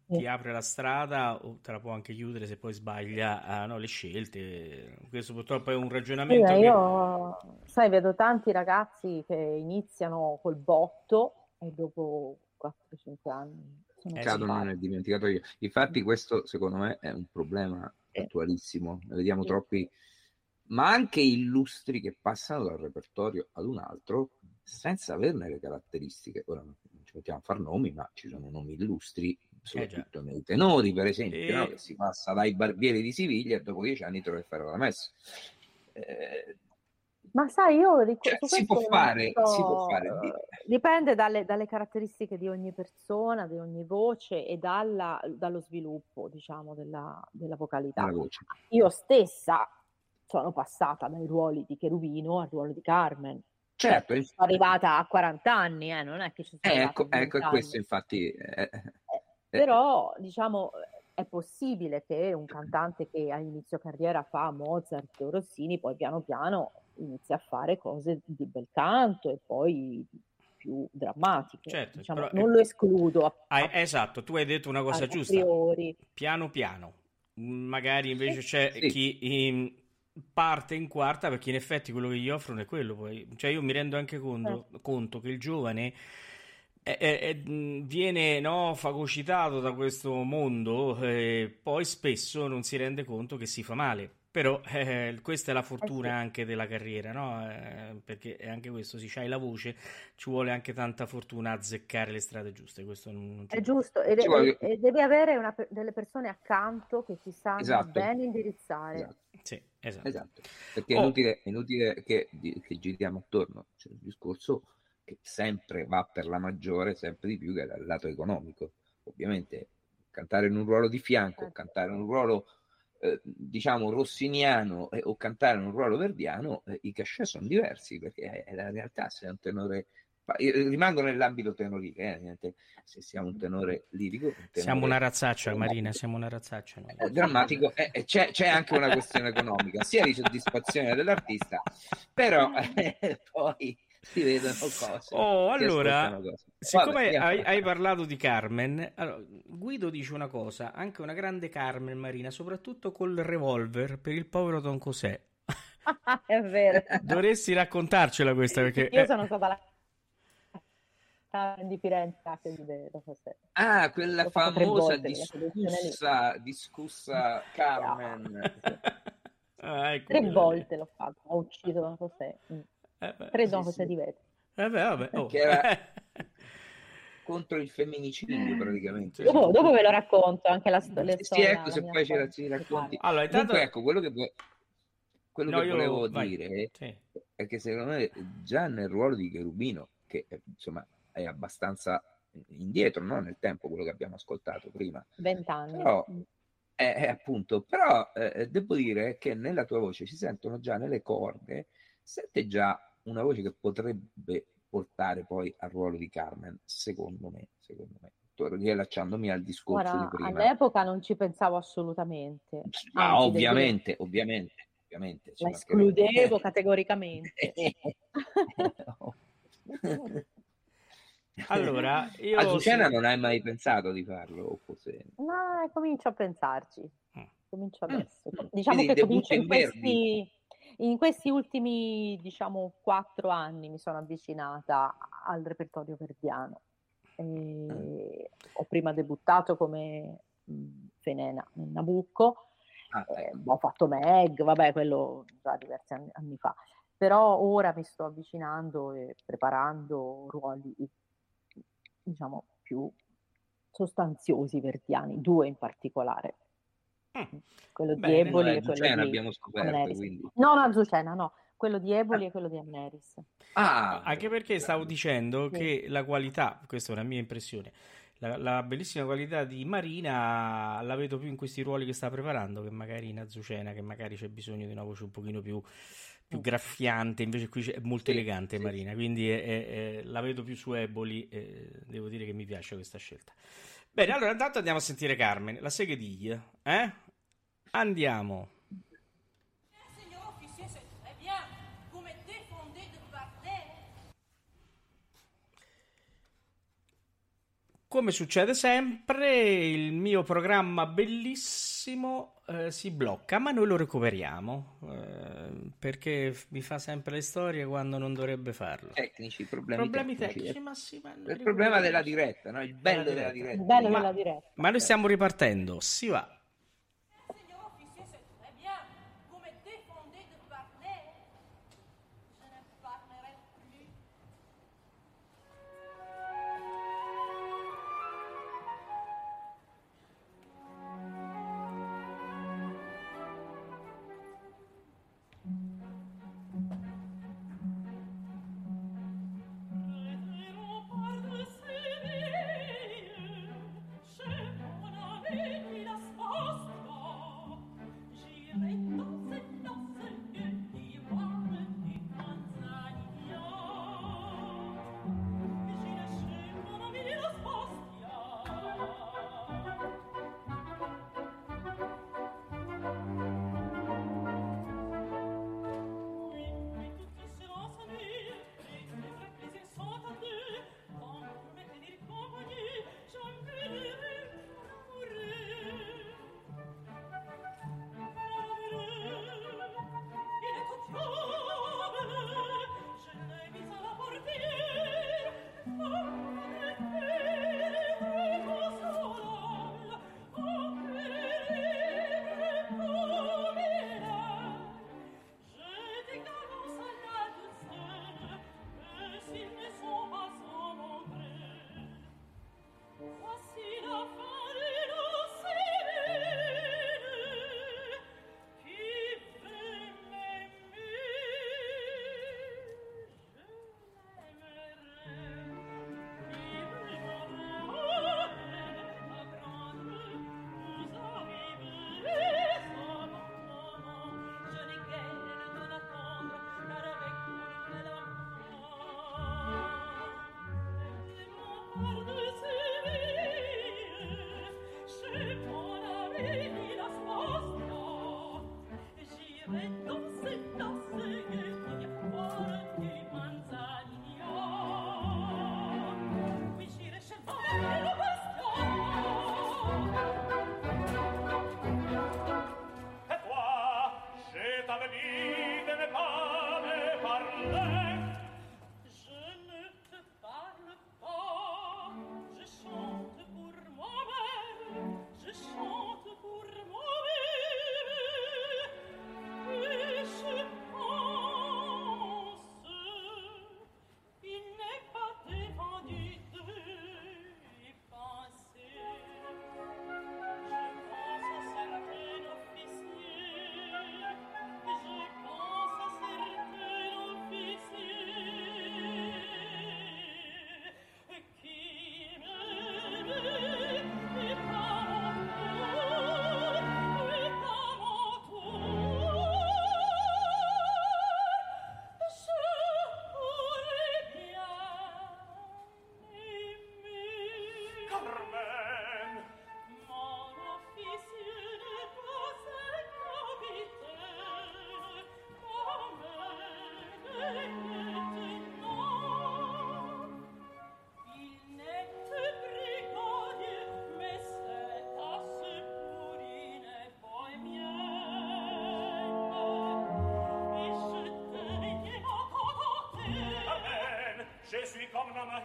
ti apre la strada o te la può anche chiudere se poi sbaglia ah, no, le scelte. Questo purtroppo è un ragionamento. Sì, che... Io, sai, vedo tanti ragazzi che iniziano col botto e dopo 4-5 anni cadono nel dimenticatoio. Infatti, questo secondo me è un problema attualissimo. Ne vediamo troppi ma anche illustri che passano dal repertorio ad un altro senza averne le caratteristiche. Ora non ci mettiamo a far nomi, ma ci sono nomi illustri, soprattutto eh nei tenori, per esempio, no? che si passa dai barbieri di Siviglia e dopo dieci anni trovi a fare la messa. Eh, ma sai, io ric- cioè, si, può fare, so, si può fare, dipende dalle, dalle, caratteristiche di ogni persona, di ogni voce e dalla, dallo sviluppo, diciamo, della, della vocalità. Io stessa sono passata dai ruoli di cherubino al ruolo di Carmen. Certo, sono arrivata a 40 anni, eh, non è che ci sono eh, ecco, ecco questo infatti. Eh, eh, però, diciamo, è possibile che un cantante che a inizio carriera fa Mozart o Rossini, poi piano piano inizia a fare cose di bel canto e poi più drammatiche. Certo, diciamo, non lo escludo. A, a, esatto, tu hai detto una cosa giusta. Priori. Piano piano. Magari invece c'è sì. chi in, parte in quarta perché in effetti quello che gli offrono è quello poi. Cioè io mi rendo anche conto, eh. conto che il giovane è, è, è, viene no, fagocitato da questo mondo e poi spesso non si rende conto che si fa male. Però eh, questa è la fortuna eh sì. anche della carriera, no? Eh, perché anche questo, se hai la voce, ci vuole anche tanta fortuna a azzeccare le strade giuste. Questo non, non è giusto, e, vuole... e, devi avere una, delle persone accanto che ti sanno esatto. bene indirizzare. Esatto. Sì, esatto. esatto. Perché è oh. inutile, è inutile che, che, giriamo attorno. C'è un discorso che sempre va per la maggiore, sempre di più, che è dal lato economico. Ovviamente cantare in un ruolo di fianco, certo. cantare in un ruolo eh, diciamo rossiniano eh, o cantare un ruolo verdiano, eh, i cachet sono diversi perché è la realtà. Se è un tenore, rimango nell'ambito tenorico, eh, se siamo un tenore lirico, un tenore siamo una razzaccia, Marina. Siamo una razzaccia. No? drammatico, c'è, c'è, anche una questione economica, sia di soddisfazione dell'artista, però poi si vedono cose. Oh, allora, siccome Vabbè, hai, hai, parlato di Carmen, allora, Guido dice una cosa, anche una grande Carmen Marina, soprattutto col revolver per il povero Don José. è vero. Dovresti raccontarcela questa perché... Io sono stata la di Firenze Ah, quella L'ho famosa discussa, discussa Carmen. ah, ecco tre volte l'ho fatto, ho ucciso Don José. Mm. Eh beh, Don sì, José sì. di Vete. Eh beh, vabbè, oh. Che era contro il femminicidio praticamente. Dopo, dopo ve lo racconto anche la, storia. Sì, sì, ecco, se poi ce ci racconti. Allora, intanto... Dunque, ecco, quello che, quello no, che volevo io... dire sì. è che secondo me già nel ruolo di Cherubino, che insomma è abbastanza indietro no? nel tempo quello che abbiamo ascoltato prima. Vent'anni. Però, eh, eh, appunto, però eh, devo dire che nella tua voce si sentono già nelle corde, sente già una voce che potrebbe portare poi al ruolo di Carmen, secondo me, secondo me. Riallacciandomi al discorso Ora, di prima. All'epoca non ci pensavo assolutamente. Ah, ovviamente, ovviamente, ovviamente. La escludevo categoricamente. allora, io... A Luciana non hai mai pensato di farlo? Forse... No, comincio a pensarci. Mm. Comincio mm. adesso. Mm. Diciamo Quindi che comincio in questi in questi ultimi, diciamo, quattro anni mi sono avvicinata al repertorio verdiano. E ho prima debuttato come Fenena nel Nabucco Ah, ecco. ho fatto Meg, vabbè, quello già diversi anni, anni fa. Però ora mi sto avvicinando e preparando ruoli, diciamo, più sostanziosi verdiani, due in particolare. Mm. Quello di Bene, Eboli e quello di abbiamo scoperto, Amneris. quindi. No, no, Azucena, no. Quello di Eboli e quello di Amneris. Ah, Anche perché stavo dicendo Sì. che la qualità, questa è una mia impressione, la, la bellissima qualità di Marina la vedo più in questi ruoli che sta preparando che magari in Azucena, che magari c'è bisogno di una voce un pochino più, più Mm. graffiante, invece qui è molto Sì, elegante sì, Marina, quindi è- è- è- la vedo più su Eboli e devo dire che mi piace questa scelta. Bene, allora intanto andiamo a sentire Carmen, la seghediglia, eh? Andiamo. Come succede sempre, il mio programma bellissimo eh, si blocca, ma noi lo recuperiamo eh, perché mi fa sempre le storie quando non dovrebbe farlo. tecnici, problemi, Problemi tecnici. tecnici, ma sì, ma Il problema della diretta, no? il bello Della della diretta. diretta. Il bello Ma- della diretta. Ma noi stiamo ripartendo, si va.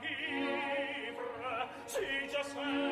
livre si je sais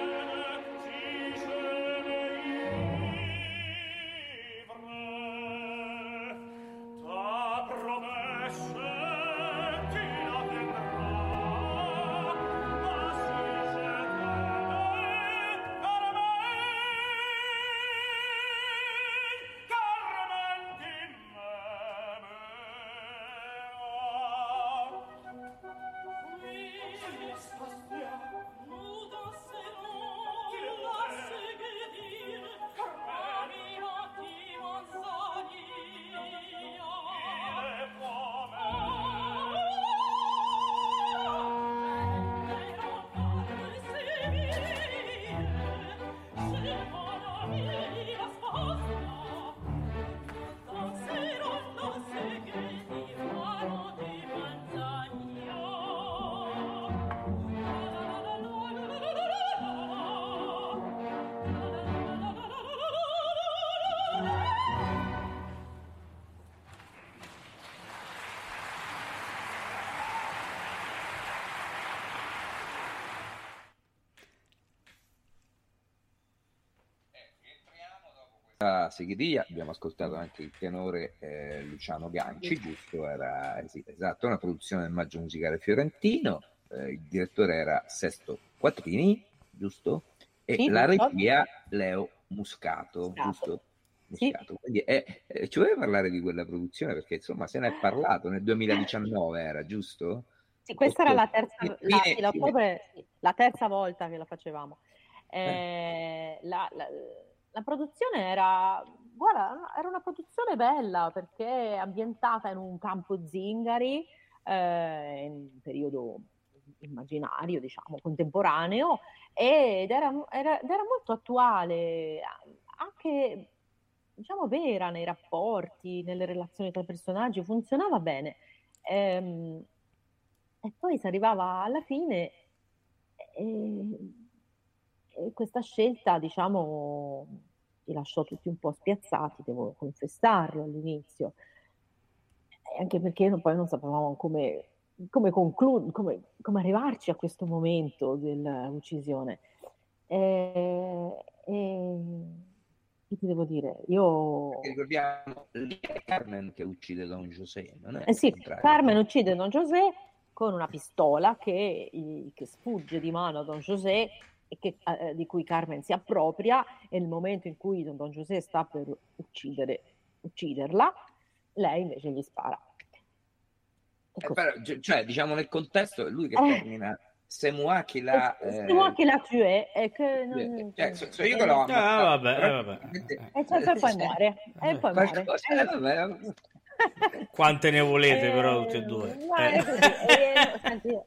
segheria, abbiamo ascoltato anche il tenore eh, Luciano Ganci, giusto? Era eh, sì, esatto, una produzione del Maggio Musicale Fiorentino, eh, il direttore era Sesto Quattrini, giusto? E Sì, la regia Leo Muscato, Muscato. giusto? Sì. Muscato. Quindi, eh, eh, ci vuoi parlare di quella produzione? Perché insomma se ne è parlato nel 2019, era giusto? Sì, questa era la Ottobre. terza, la, sì, l'ottobre- sì, la terza volta che la facevamo. Eh, la, la- la produzione era, guarda, era una produzione bella perché ambientata in un campo zingari, eh, in un periodo immaginario, diciamo, contemporaneo, ed era, era- ed era molto attuale, anche, diciamo, vera nei rapporti, nelle relazioni tra i personaggi, funzionava bene. Ehm, e poi si arrivava alla fine e, e questa scelta, diciamo, ci lasciò tutti un po' spiazzati, devo confessarlo all'inizio, anche perché poi non sapevamo come, come, conclu- come, come arrivarci a questo momento dell'uccisione. E, e che ti devo dire? Io... Ricordiamo Carmen che uccide Don José, non è Eh sì. Carmen uccide Don José con una pistola che, che sfugge di mano a Don José e che- eh, di cui Carmen si appropria e nel momento in cui Don José sta per uccidere, ucciderla, lei invece gli spara. Eh, Ecco. però, cioè, diciamo nel contesto è lui che Eh. termina c'est moi qui la C'est moi qui l'a tué e che non- cioè, so- so io che l'ho Ah, vabbè, però eh, vabbè. E cioè, poi, poi muore. E poi muore. Eh, Quante ne volete, però, Eh, tutti e due? no, Eh. è così. Eh, senti,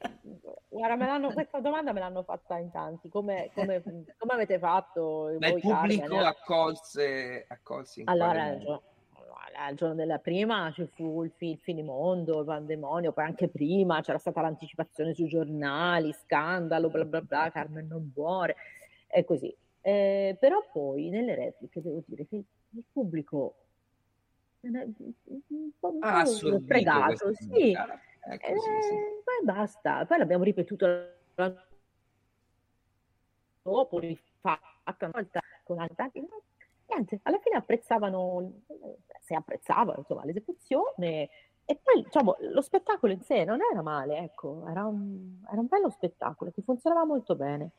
guarda, me l'hanno- questa domanda me l'hanno fatta in tanti. Come, come- come avete fatto ma il pubblico Carmen? accolse, accolse in Allora, il giorno, allora, il giorno della prima ci fu il, fi- il finimondo, il pandemonio, poi anche prima c'era stata l'anticipazione sui giornali, scandalo, bla bla bla, Carmen non muore, e così. Eh, però poi nelle repliche devo dire che il pubblico un po', Ah, fregato, sì. Ecco, Eh, sì, sì. poi basta, poi l'abbiamo ripetuto dopo, rifatta una volta con altri. Niente, alla fine apprezzavano, se apprezzavano insomma l'esecuzione e poi diciamo lo spettacolo in sé non era male, ecco, era un, era un bello spettacolo che funzionava molto bene.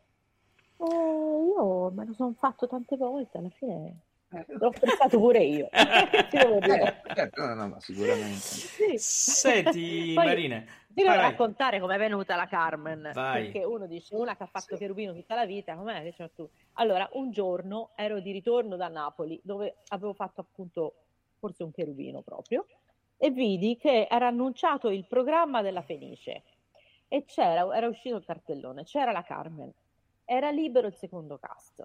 E io me lo sono fatto tante volte, alla fine Eh, l'ho apprezzato pure io. Dire. certo, no, no, ma sicuramente. Sì. Senti, Poi- Marina, Ti devo vai, raccontare com'è venuta la Carmen, Vai. perché uno dice una che ha fatto Sì. Cherubino tutta la vita, com'è c'è tu? Allora, un giorno ero di ritorno da Napoli, dove avevo fatto appunto forse un Cherubino proprio, e vidi che era annunciato il programma della Fenice e c'era, era uscito il cartellone, c'era la Carmen, era libero il secondo cast,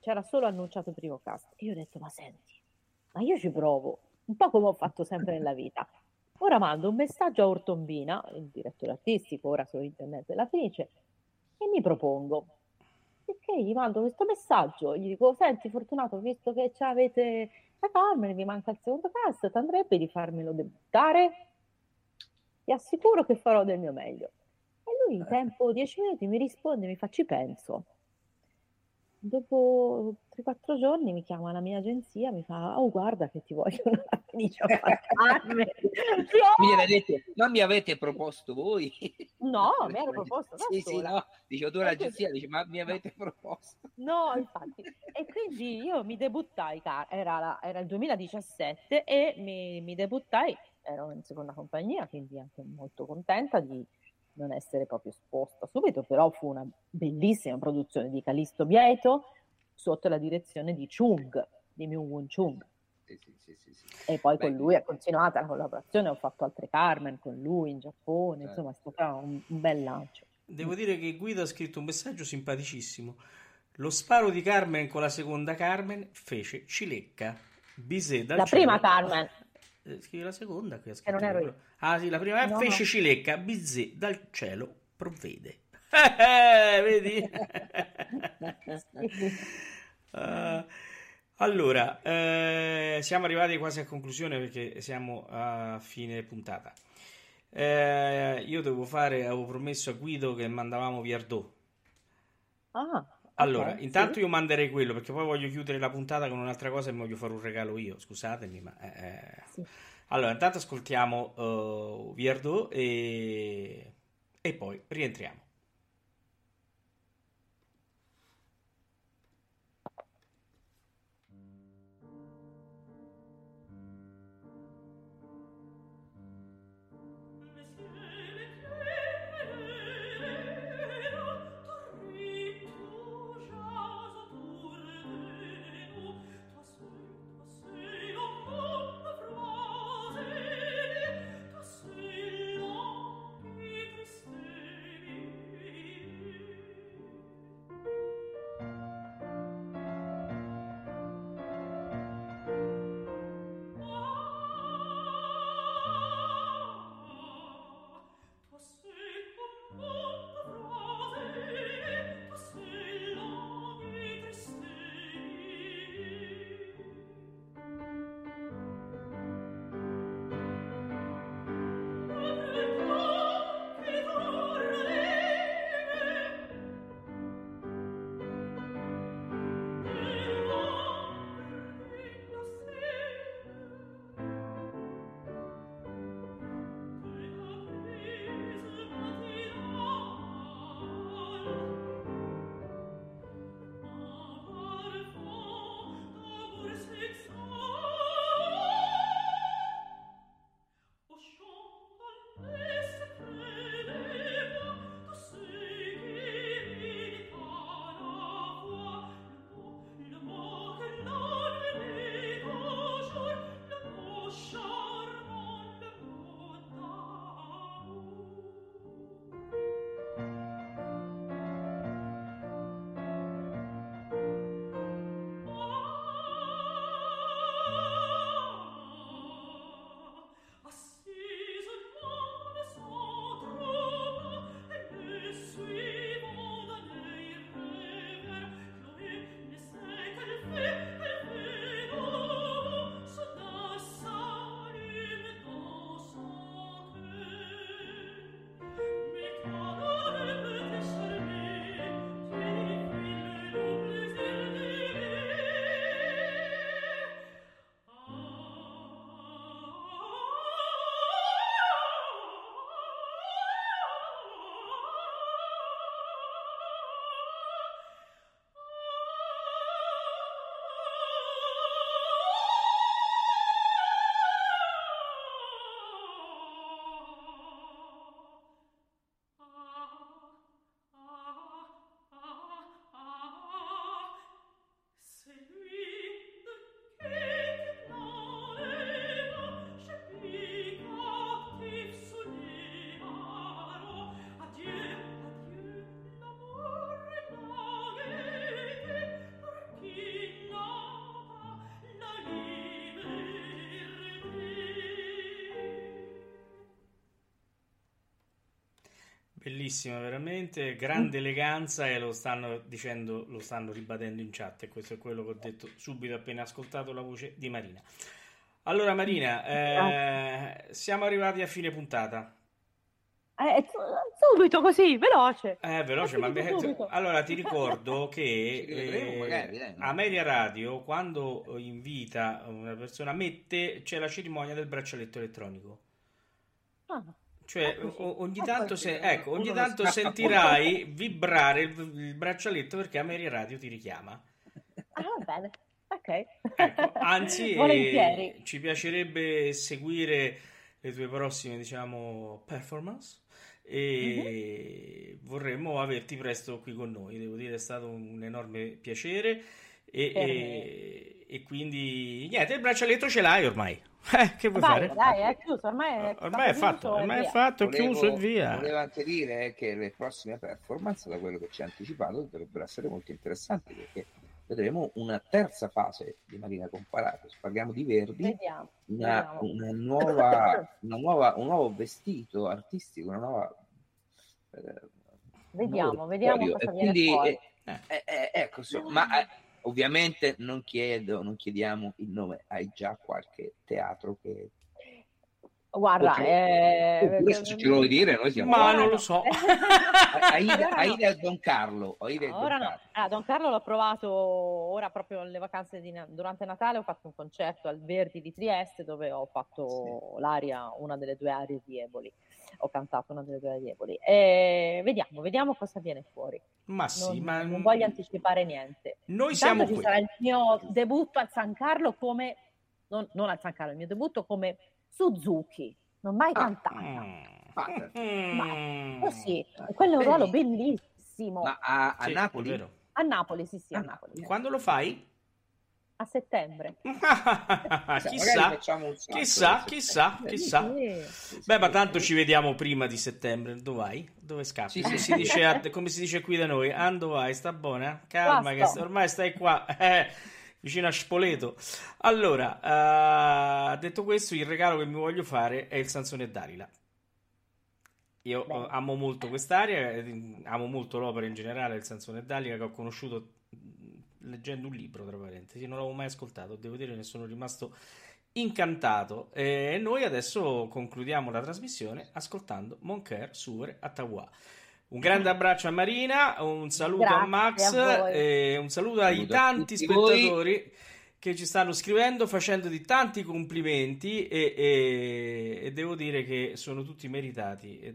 c'era solo annunciato il primo cast. E io ho detto, ma senti, ma io ci provo, un po' come ho fatto sempre nella vita. Ora mando un messaggio a Ortombina, il direttore artistico, ora sovrintendente della Fenice, e mi propongo. Perché gli mando questo messaggio, gli dico, senti Fortunato, visto che ci avete la Carmen, vi manca il secondo cast, ti andrebbe di farmelo debuttare? Ti assicuro che farò del mio meglio. E lui in tempo 10 minuti mi risponde, mi fa ci penso. Dopo 3-4 giorni mi chiama la mia agenzia, mi fa, oh guarda che ti vogliono la Fenice a Carmen. Mi viene detto, ma mi avete proposto voi? No, mi ero proposto da Sì, sì, sola. no. Dice, tu l'agenzia, dice, ma mi avete proposto? No, infatti. E quindi io mi debuttai, era, la- era il 2017 e mi, mi debuttai, ero in seconda compagnia, quindi anche molto contenta di non essere proprio esposta subito, però fu una bellissima produzione di Calisto Bieto sotto la direzione di Chung, di Myung Won Chung. Sì, sì, sì, sì, sì. E poi Beh, con lui è continuata la collaborazione, ho fatto altre Carmen con lui in Giappone, Certo. insomma è stato un, un bel lancio. Devo dire che Guido ha scritto un messaggio simpaticissimo. Lo sparo di Carmen con la seconda Carmen fece cilecca. Bisè dal La cielo. prima Carmen, Eh, Scrive la seconda ha che scritto non ero io. Ah sì, la prima No, fece no. cilecca. Bisè dal cielo provvede. Eh, vedi? Eh, allora, eh, siamo arrivati quasi a conclusione perché siamo a fine puntata. Eh, io devo fare, avevo promesso a Guido che mandavamo Viardot. Ah, Allora, Ok, intanto sì. io manderei quello perché poi voglio chiudere la puntata con un'altra cosa e voglio fare un regalo io. Scusatemi, ma. eh, eh. Sì. Allora, intanto ascoltiamo uh, Viardot e... e poi rientriamo. Bellissima, veramente, grande eleganza e lo stanno dicendo, lo stanno ribadendo in chat e questo è quello che ho detto subito appena ascoltato la voce di Marina. Allora Marina, eh, siamo arrivati a fine puntata. Eh, su- subito così, veloce. Eh, veloce, ma allora ti ricordo che eh, magari? Ameria Radio, quando invita una persona, mette, c'è la cerimonia del braccialetto elettronico. Cioè, Ah, o- ogni Ah, tanto, se- ecco, ogni tanto sentirai vibrare il, il braccialetto perché Ameria Radio ti richiama. ah, va bene. Ok. Ecco, anzi, eh, Volentieri. ci piacerebbe seguire le tue prossime, diciamo, performance e vorremmo averti presto qui con noi. Devo dire, è stato un enorme piacere e, e- e quindi niente, il braccialetto ce l'hai ormai. Eh, che vuoi Vai, fare? dai, è chiuso, ormai è, Ormai è fatto, chiuso ormai è fatto, è Volevo- chiuso e via. Volevo anche dire che le prossime performance, da quello che ci ha anticipato, dovrebbero essere molto interessanti perché vedremo una terza fase di Marina Comparato. Parliamo di Verdi, Vediamo, una, vediamo. una nuova, una nuova, un nuovo vestito artistico, una nuova. eh, Vediamo, vediamo cosa E viene quindi, fuori. eh, eh, ecco, insomma, ma eh, ovviamente non chiedo, non chiediamo il nome, hai già qualche teatro che Guarda, eh, se ce lo vuoi dire, noi siamo Ma non no. lo so. Aida. Aida Don Carlo. Aida Don Ora no. Carlo. Ah, Don Carlo l'ho provato ora proprio alle vacanze di durante Natale ho fatto un concerto al Verdi di Trieste dove ho fatto l'aria, una delle due arie di Eboli. Ho cantato una delle Eboli. E vediamo, vediamo cosa viene fuori. Ma sì, Non, ma non voglio anticipare niente. noi Intanto siamo ci qui. sarà il mio debutto al San Carlo come non, non al San Carlo, il mio debutto come Suzuki. Non mai Ah, cantata. Mm. Ah, Mm. Così, e quello è un ruolo bellissimo. Ma a, a Sì, Napoli? vero. A Napoli, sì, sì, a Ah, Napoli. Quando lo fai? A settembre. Magari chissà, chissà, chissà, chissà. Beh, ma tanto ci vediamo prima di settembre. Dove vai? Dove scappi? Sì, come, sì. Si dice a- come si dice qui da noi? Ando vai, sta buona? Calma, che ormai stai qua, eh, vicino a Spoleto. Allora, eh, detto questo, il regalo che mi voglio fare è il Sansone e Dalila. Io Bene. eh, amo molto quest'area, eh, amo molto l'opera in generale, il Sansone e Dalila, che ho conosciuto leggendo un libro, tra parentesi, non l'avevo mai ascoltato, devo dire ne sono rimasto incantato. E noi adesso concludiamo la trasmissione ascoltando Monker Suer Attawa. Un grande abbraccio a Marina, un saluto a Grazie Max a e un saluto ai Saluto a tanti tutti voi. spettatori che ci stanno scrivendo, facendoti tanti complimenti e, e- e devo dire che sono tutti meritati. E,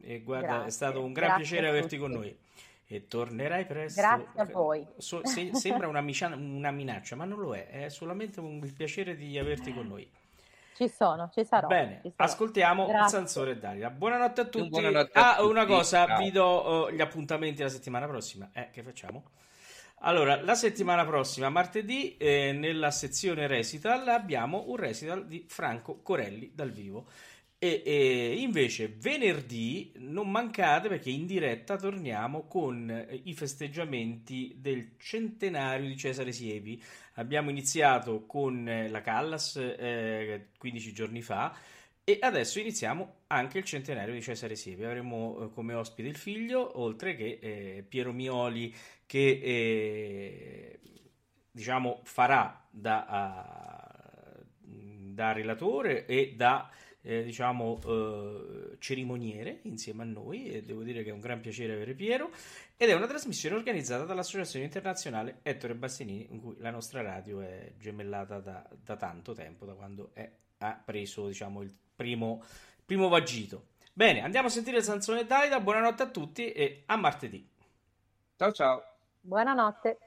e guarda, è Grazie, stato un gran grazie piacere a averti con noi. E tornerai presto. Grazie a voi. So- se- sembra una, micia- una minaccia, ma non lo è, è solamente un, il piacere di averti con noi. Ci sono, ci sarò. Bene, ci sarò. ascoltiamo Grazie. Sansore e Dalila. Buonanotte a tutti. buonanotte a ah, tutti. una cosa, Ciao. vi do eh, gli appuntamenti la settimana prossima. Eh, che facciamo? Allora, la settimana prossima, martedì, eh, nella sezione recital abbiamo un recital di Franco Corelli dal vivo. E, e invece venerdì non mancate perché in diretta torniamo con eh, i festeggiamenti del centenario di Cesare Siepi. Abbiamo iniziato con eh, la Callas eh, 15 giorni fa e adesso iniziamo anche il centenario di Cesare Siepi. Avremo eh, come ospite il figlio, oltre che eh, Piero Mioli che eh, diciamo farà da, a- da relatore e da eh, diciamo eh, cerimoniere insieme a noi e devo dire che è un gran piacere avere Piero ed è una trasmissione organizzata dall'Associazione Internazionale Ettore Bassanini in cui la nostra radio è gemellata da, da tanto tempo, da quando è- ha preso diciamo il primo, primo vagito. Bene, andiamo a sentire Sansone e Dalida, buonanotte a tutti e a martedì. Ciao ciao. Buonanotte.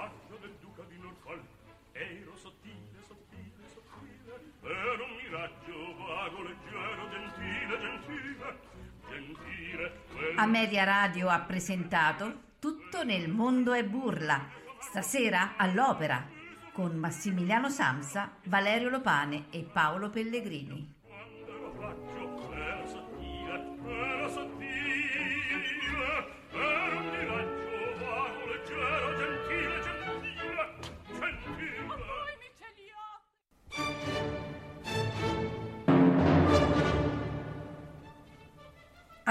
braccio del duca di Norfolk. Ero sottile, sottile, sottile ero un miraggio vago, leggero, gentile, gentile gentile quello... Radio ha presentato Tutto nel mondo è burla stasera all'opera con Massimiliano Samsa, Valerio Lopane e Paolo Pellegrini.